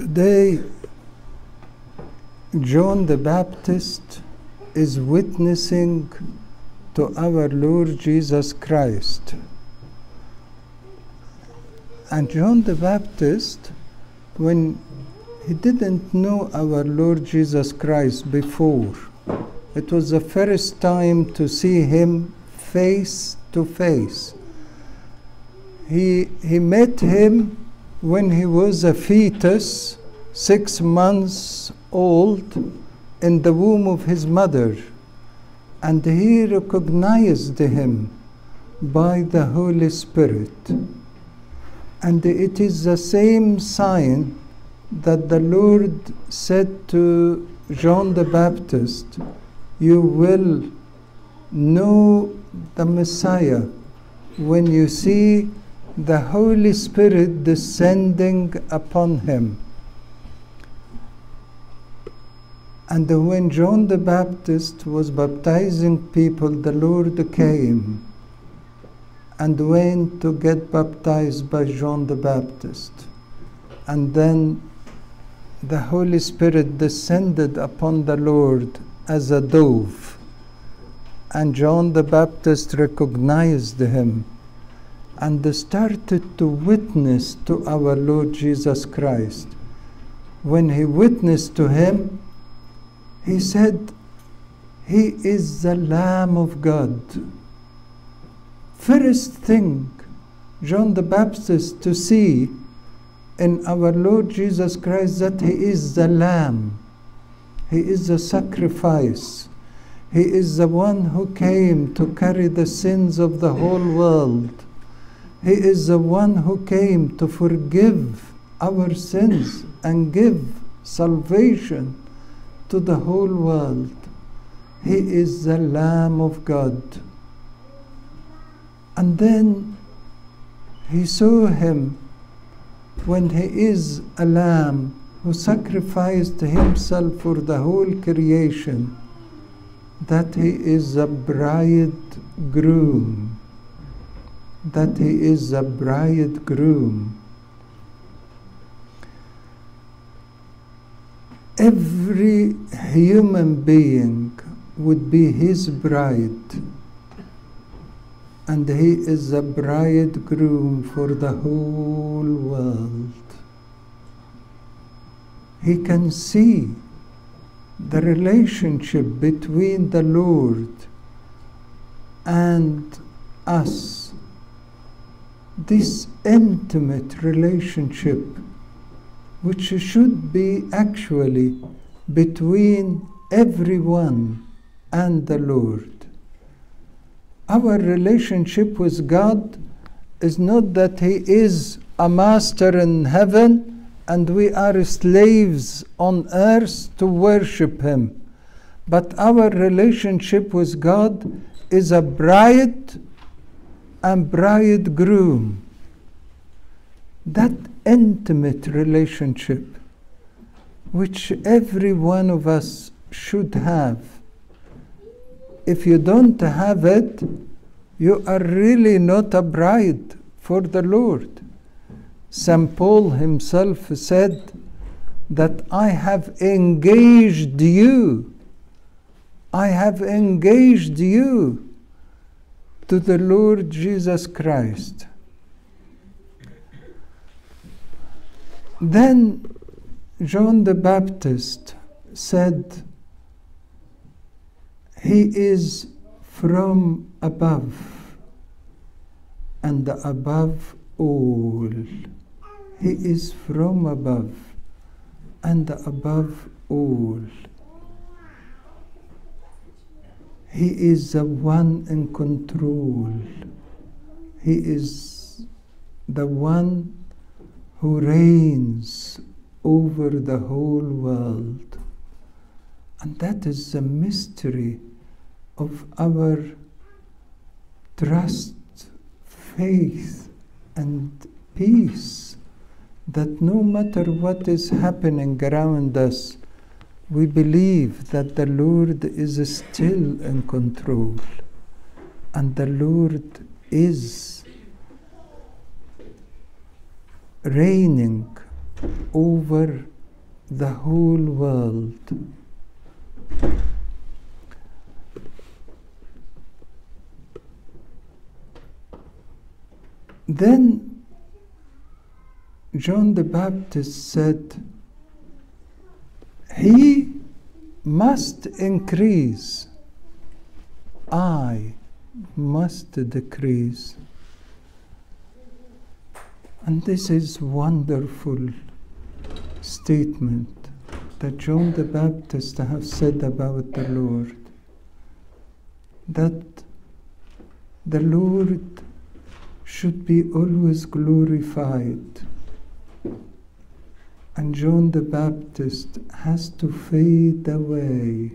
Today, John the Baptist is witnessing to our Lord Jesus Christ. And John the Baptist, when he didn't know our Lord Jesus Christ before, it was the first time to see him face to face. He, he met him when he was a fetus, six months old, in the womb of his mother. And he recognized him by the Holy Spirit. And it is the same sign that the Lord said to John the Baptist, You will know the Messiah when you see the Holy Spirit descending upon him. And when John the Baptist was baptizing people, the Lord came and went to get baptized by John the Baptist. And then the Holy Spirit descended upon the Lord as a dove. And John the Baptist recognized him and started to witness to our Lord Jesus Christ. When he witnessed to him, he said, He is the Lamb of God. First thing, John the Baptist to see in our Lord Jesus Christ that He is the Lamb, He is the sacrifice, He is the one who came to carry the sins of the whole world. He is the one who came to forgive our sins and give salvation to the whole world. He is the Lamb of God. And then he saw him when he is a lamb who sacrificed himself for the whole creation, that he is a bridegroom that he is a bridegroom. Every human being would be his bride, and he is a bridegroom for the whole world. He can see the relationship between the Lord and us this intimate relationship, which should be actually between everyone and the Lord. Our relationship with God is not that He is a master in heaven and we are slaves on earth to worship Him. But our relationship with God is a bride and bridegroom. That intimate relationship, which every one of us should have. If you don't have it, you are really not a bride for the Lord. St. Paul himself said that I have engaged you. I have engaged you to the Lord Jesus Christ. Then John the Baptist said, He is from above, and above all. He is from above, and above all. He is the one in control. He is the one who reigns over the whole world. And that is the mystery of our trust, faith, and peace. That no matter what is happening around us, we believe that the Lord is still in control and the Lord is reigning over the whole world. Then John the Baptist said, He must increase, I must decrease. And this is wonderful statement that John the Baptist has said about the Lord. That the Lord should be always glorified. And John the Baptist has to fade away,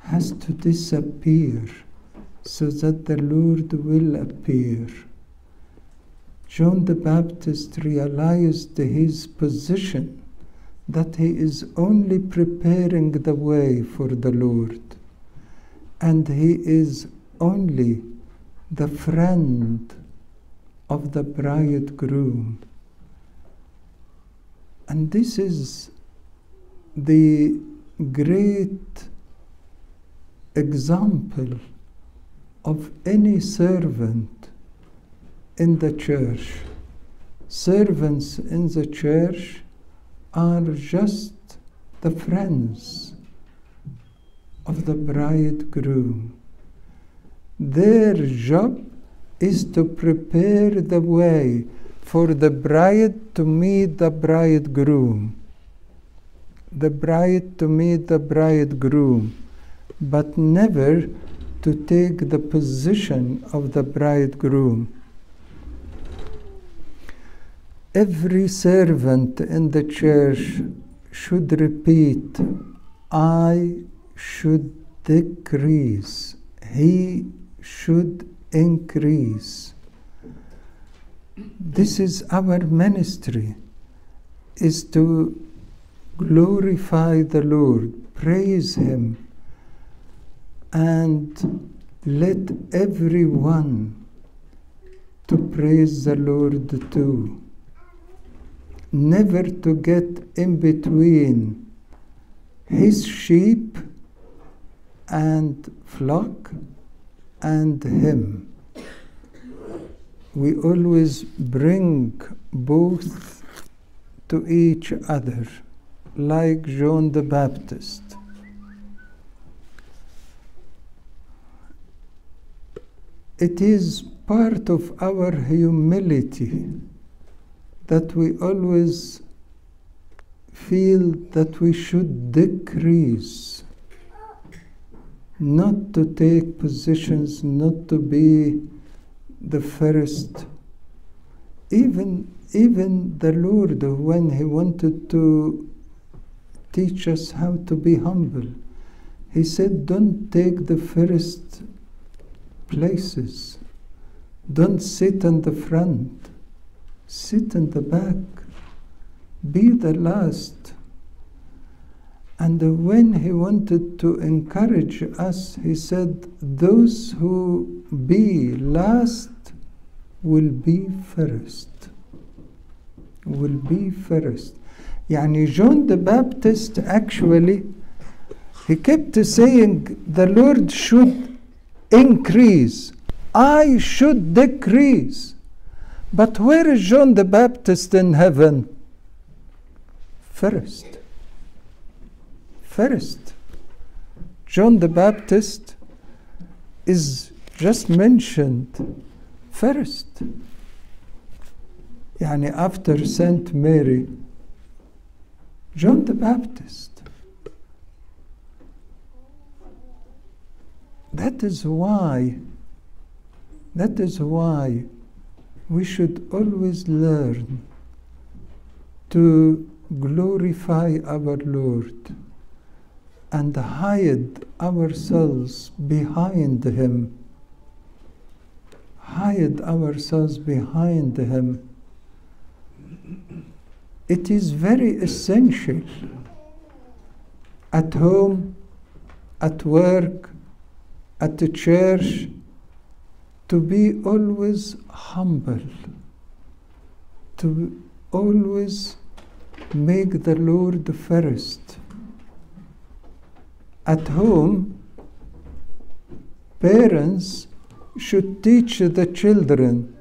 has to disappear, so that the Lord will appear. John the Baptist realized his position that he is only preparing the way for the Lord, and he is only the friend of the bridegroom. And this is the great example of any servant in the church. Servants in the church are just the friends of the bridegroom. Their job is to prepare the way for the bride to meet the bridegroom. The bride to meet the bridegroom, but never to take the position of the bridegroom. Every servant in the church should repeat, I should decrease, he should increase. This is our ministry, is to glorify the Lord, praise Him, and let everyone to praise the Lord too. Never to get in between His sheep and flock and Him. We always bring both to each other, like John the Baptist. It is part of our humility that we always feel that we should decrease not to take positions, not to be the first. Even, even the Lord, when He wanted to teach us how to be humble, He said, Don't take the first places, don't sit in the front, sit in the back, be the last. And when he wanted to encourage us, he said, Those who be last will be first. Will be first. Yani John the Baptist actually, he kept saying, The Lord should increase, I should decrease. But where is John the Baptist in heaven? First first. John the Baptist is just mentioned first. يعني after Saint Mary, John the Baptist. That is why, that is why we should always learn to glorify our Lord and hide ourselves behind Him. Hide ourselves behind Him. It is very essential at home, at work, at the church, to be always humble, to, always make the Lord first. At home, parents should teach the children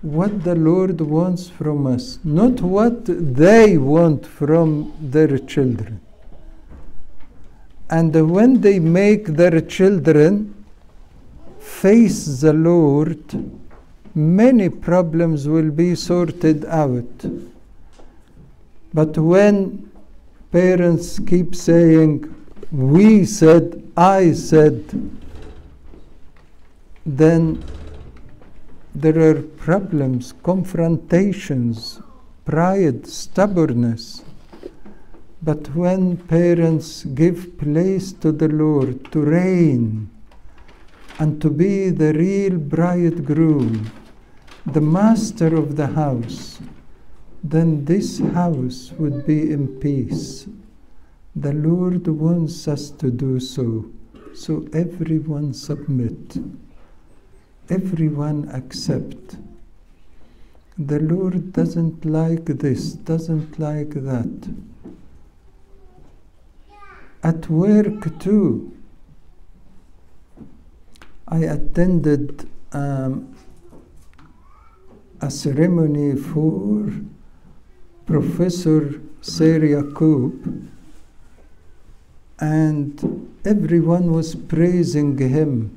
what the Lord wants from us, not what they want from their children. And when they make their children face the Lord, many problems will be sorted out. But when parents keep saying, we said, I said, then there are problems, confrontations, pride, stubbornness. But when parents give place to the Lord to reign and to be the real bridegroom, the master of the house, then this house would be in peace. The Lord wants us to do so. So everyone submit. Everyone accept. The Lord doesn't like this, doesn't like that. At work too. I attended um, a ceremony for Professor Sir Yacoub, and everyone was praising him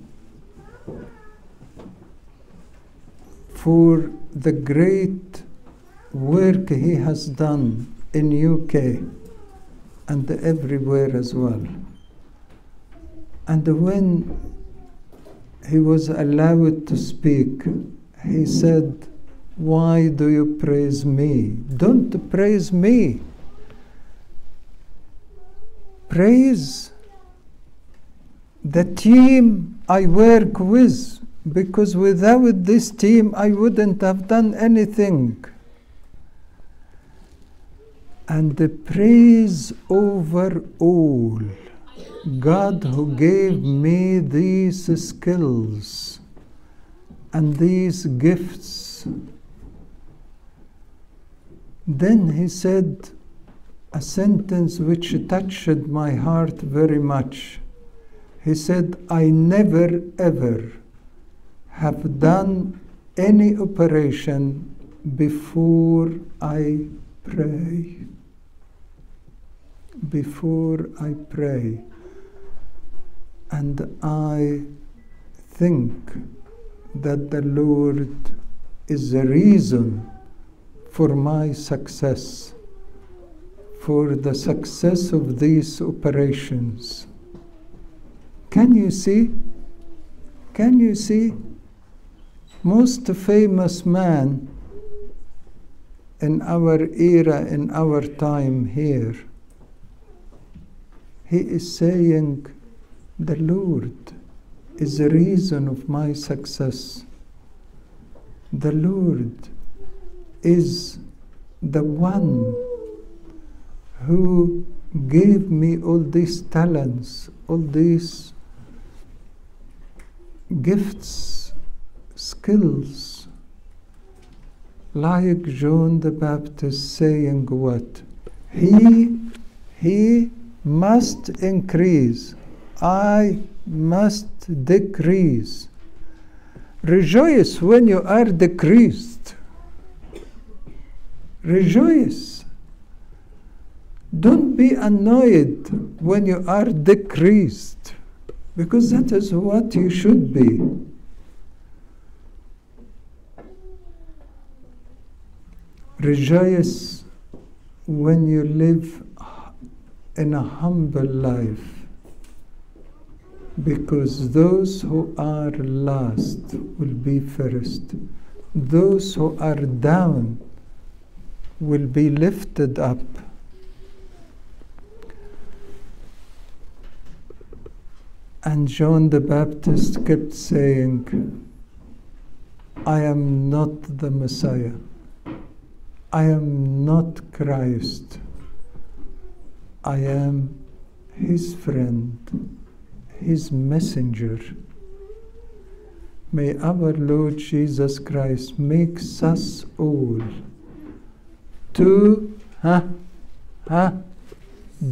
for the great work he has done in UK and everywhere as well. And when he was allowed to speak, he said, Why do you praise me? Don't praise me. Praise the team I work with, because without this team I wouldn't have done anything. And the praise over all. God who gave me these skills and these gifts. Then he said a sentence which touched my heart very much. He said, I never ever have done any operation before I pray. Before I pray. And I think that the Lord is the reason for my success, for the success of these operations. Can you see? Can you see? Most famous man in our era, in our time here, he is saying, The Lord is the reason of my success. The Lord is the one who gave me all these talents, all these gifts, skills, like John the Baptist saying what? He, he must increase, I must decrease. Rejoice when you are decreased. Rejoice. Don't be annoyed when you are decreased, because that is what you should be. Rejoice when you live in a humble life, because those who are last will be first, those who are down will be lifted up. And John the Baptist kept saying, I am not the Messiah. I am not Christ. I am his friend, his messenger. May our Lord Jesus Christ make us all to huh, huh,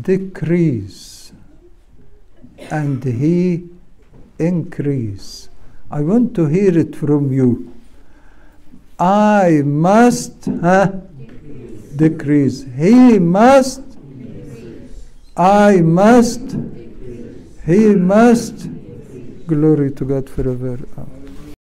decrease and he increase. I want to hear it from you. I must huh, decrease. He must. I must. He must. Glory to God forever.